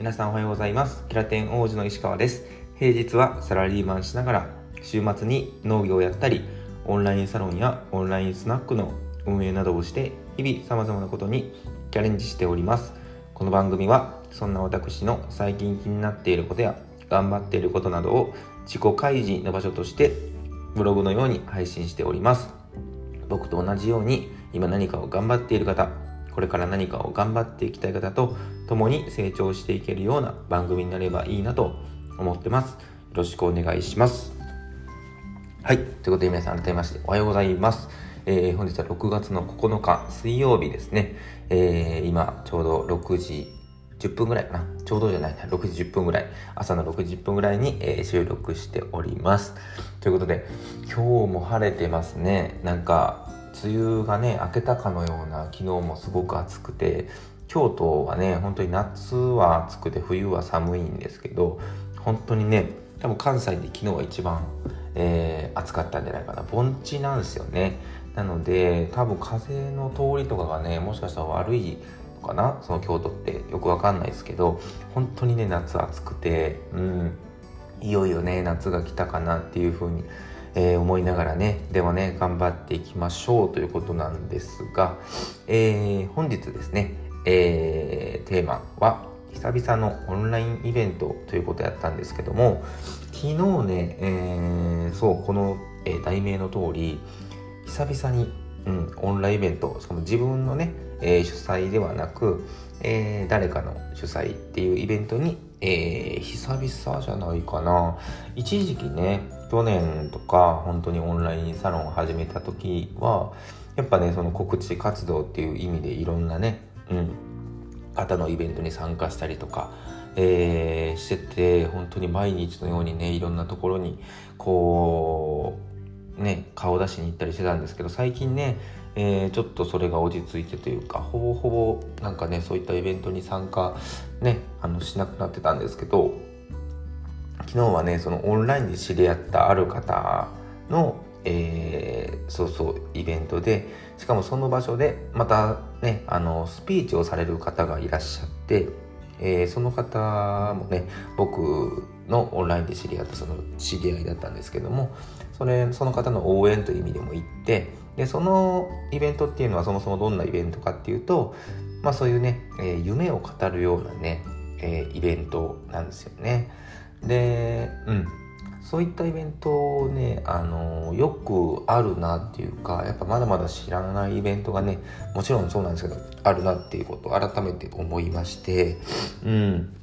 皆さんおはようございます。キラテン王子の石川です。平日はサラリーマンしながら週末に農業をやったりオンラインサロンやオンラインスナックの運営などをして日々様々なことにチャレンジしております。この番組はそんな私の最近気になっていることや頑張っていることなどを自己開示の場所としてブログのように配信しております。僕と同じように今何かを頑張っている方これから何かを頑張っていきたい方と共に成長していけるような番組になればいいなと思ってます。よろしくお願いします。はい。ということで皆さん改めましておはようございます。えー、本日は6月の9日水曜日ですね。えー、今ちょうど6時10分ぐらいかな。ちょうどじゃないな。6時10分ぐらい。朝の6時10分ぐらいに、えー、収録しております。ということで、今日も晴れてますね。なんか、梅雨がね明けたかのような昨日もすごく暑くて京都はね本当に夏は暑くて冬は寒いんですけど本当にね多分関西で昨日は一番、えー、暑かったんじゃないかな。盆地なんですよね。なので多分風の通りとかがねもしかしたら悪いのかな？その京都って。よくわかんないですけど本当にね夏暑くてうん。いよいよね夏が来たかなっていう風にえー、思いながらねではね頑張っていきましょうということなんですが、えー、本日ですね、えー、テーマは久々のオンラインイベントということやったんですけども昨日ね、え、そうこの、え、題名の通り久々に、うん、オンラインイベントしかも自分のね、え、主催ではなく、え、誰かの主催っていうイベントに、えー、久々じゃないかな。一時期ね去年とか本当にオンラインサロンを始めた時はやっぱねその告知活動っていう意味でいろんなね、うん、方のイベントに参加したりとか、えー、してて本当に毎日のようにねいろんなところにこうね顔出しに行ったりしてたんですけど最近ねえー、ちょっとそれが落ち着いてというかほぼほぼなんかねそういったイベントに参加ねあのしなくなってたんですけど昨日はねそのオンラインで知り合ったある方の、えー、そうそうイベントでしかもその場所でまたねあのスピーチをされる方がいらっしゃって、えー、その方もね僕のオンラインで知り合ったその知り合いだったんですけどもそれその方の応援という意味でも行ってでそのイベントっていうのはそもそもどんなイベントかっていうと、まあ、そういうね、えー、夢を語るようなね、えー、イベントなんですよね。で、うん、そういったイベントね、あのよくあるなっていうかやっぱまだまだ知らないイベントがねもちろんそうなんですけどあるなっていうことを改めて思いまして、うん、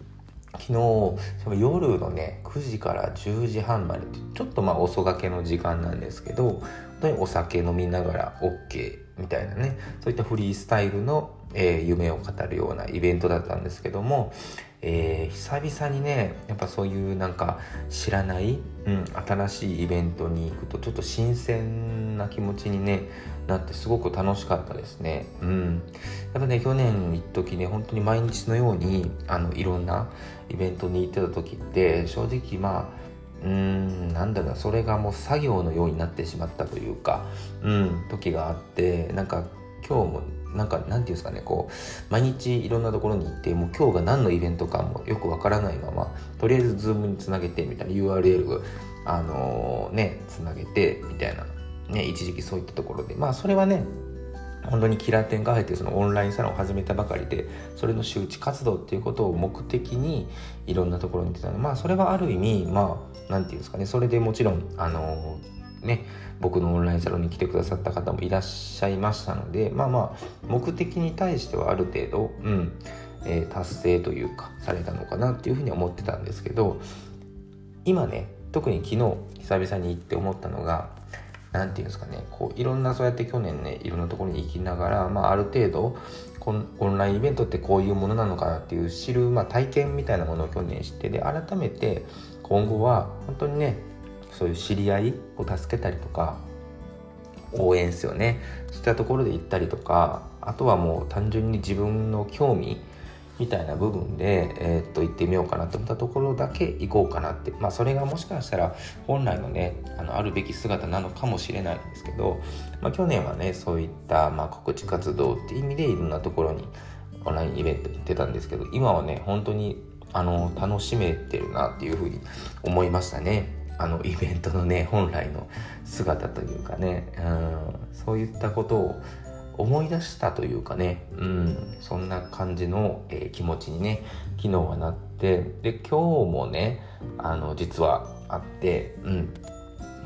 昨日夜のね9時から10時半までってちょっとまあ遅がけの時間なんですけど当にお酒飲みながら OK みたいなねそういったフリースタイルの、えー、夢を語るようなイベントだったんですけども、えー、久々にねやっぱそういうなんか知らない、うん、新しいイベントに行くとちょっと新鮮な気持ちに、ね、なってすごく楽しかったですね。うん、やっぱね去年一時ね本当に毎日のようにあのいろんなイベントに行ってた時って正直まあうーんなんだろうそれがもう作業のようになってしまったというか、うん、時があってなんか今日もなんかなんていうんですかねこう毎日いろんなところに行ってもう今日が何のイベントかもよくわからないままとりあえずズームにつなげてみたいな URL あのー、ねつなげてみたいなね一時期そういったところで。まあそれはね本当にキラー展が入ってそのオンラインサロンを始めたばかりでそれの周知活動っていうことを目的にいろんなところに行ってたのでまあそれはある意味まあ何て言うんですかねそれでもちろんあのね僕のオンラインサロンに来てくださった方もいらっしゃいましたのでまあまあ目的に対してはある程度うん、えー、達成というかされたのかなっていうふうに思ってたんですけど今ね特に昨日久々に行って思ったのが何て言うんですかねこういろんなそうやって去年ねいろんなところに行きながら、まあ、ある程度オンラインイベントってこういうものなのかなっていう知る、まあ、体験みたいなものを去年知ってで改めて今後は本当にねそういう知り合いを助けたりとか応援ですよねそういったところで行ったりとかあとはもう単純に自分の興味みたいな部分で、えー、っと行ってみようかなと思ったところだけ行こうかなって。まあそれがもしかしたら本来のねあのあるべき姿なのかもしれないんですけど、まあ、去年はねそういった、まあ、告知活動っていう意味でいろんなところにオンラインイベント行ってたんですけど今はね本当にあの楽しめてるなっていうふうに思いましたね。あのイベントのね本来の姿というかね、うん、そういったことを思い出したというかね、うん、そんな感じの、えー、気持ちにね昨日はなってで今日もねあの実はあって、うん。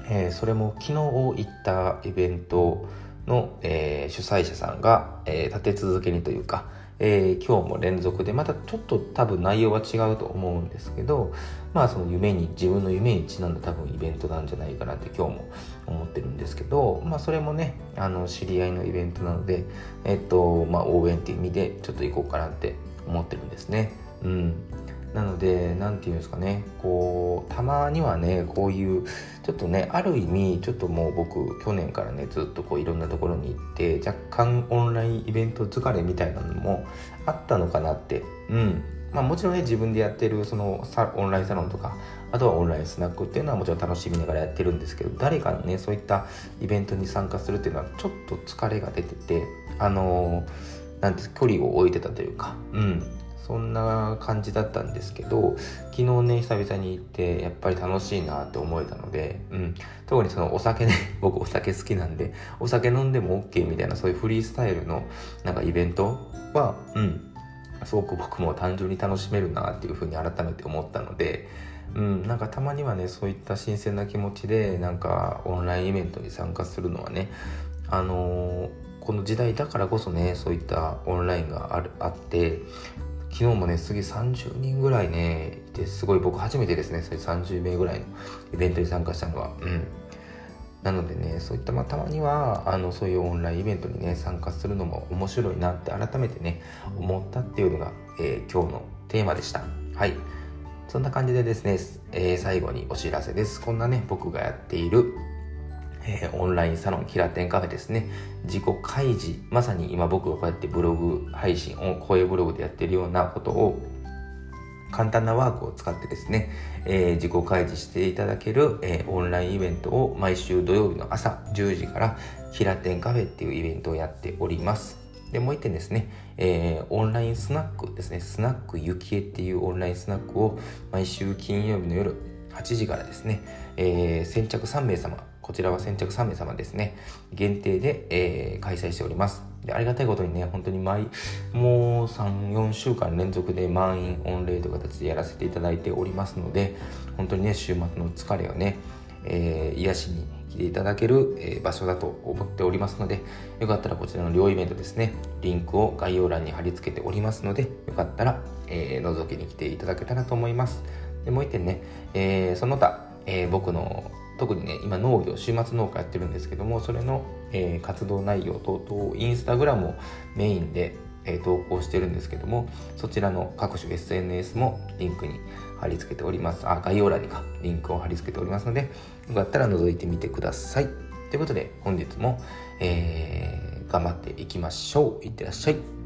えー、それも昨日行ったイベントの、えー、主催者さんが、え立て続けにというかえー、今日も連続でまたちょっと多分内容は違うと思うんですけどまあその夢に自分の夢にちなんだ多分イベントなんじゃないかなって今日も思ってるんですけどまあそれもねあの知り合いのイベントなのでえっとまあ応援っていう意味でちょっと行こうかなって思ってるんですね。うん。なので何て言うんですかねこうたまにはねこういうちょっとねある意味ちょっともう僕去年からねずっとこういろんなところに行って若干オンラインイベント疲れみたいなのもあったのかなって。うん。まあもちろんね自分でやってるそのオンラインサロンとかあとはオンラインスナックっていうのはもちろん楽しみながらやってるんですけど誰かのねそういったイベントに参加するっていうのはちょっと疲れが出ててあのー、なんて距離を置いてたというかうん。そんな感じだったんですけど昨日ね久々に行ってやっぱり楽しいなって思えたので、うん、特にそのお酒ね 僕お酒好きなんでお酒飲んでも OK みたいなそういうフリースタイルのなんかイベントは、うん、すごく僕も単純に楽しめるなっていうふうに改めて思ったので、うん、なんかたまにはねそういった新鮮な気持ちでなんかオンラインイベントに参加するのはねあのー、この時代だからこそねそういったオンラインがあるあって昨日もね、次30人ぐらいね、いて、すごい僕初めてですね、それ30名ぐらいのイベントに参加したのは。うん。なのでね、そういった、まあ、たまには、あの、そういうオンラインイベントにね、参加するのも面白いなって改めてね、思ったっていうのが、えー、今日のテーマでした。はい。そんな感じでですね、えー、最後にお知らせです。こんなね、僕がやっているえー、オンラインサロンキラテンカフェですね。自己開示。まさに今僕がこうやってブログ配信を声ブログでやってるようなことを簡単なワークを使ってですね、えー、自己開示していただける、えー、オンラインイベントを毎週土曜日の朝10時からキラテンカフェっていうイベントをやっております。で、もう一点ですね、えー、オンラインスナックですね、スナックゆきえっていうオンラインスナックを毎週金曜日の夜8時からですね、えー、先着3名様こちらは先着3名様ですね、限定で、えー、開催しております。でありがたいことにね、本当に毎、もう3、4週間連続で満員御礼という形でやらせていただいておりますので、本当にね、週末の疲れをね、えー、癒しに来ていただける、えー、場所だと思っておりますので、よかったらこちらの両イベントですね、リンクを概要欄に貼り付けておりますので、よかったら、えー、覗きに来ていただけたらと思います。でもう一点ね、えー、その他、えー、僕の特にね今農業週末農家やってるんですけどもそれの、えー、活動内容等々インスタグラムをメインで、えー、投稿してるんですけどもそちらの各種 SNS もリンクに貼り付けております。あ概要欄にかリンクを貼り付けておりますのでよかったら覗いてみてください。ということで本日も、えー、頑張っていきましょう。いってらっしゃい。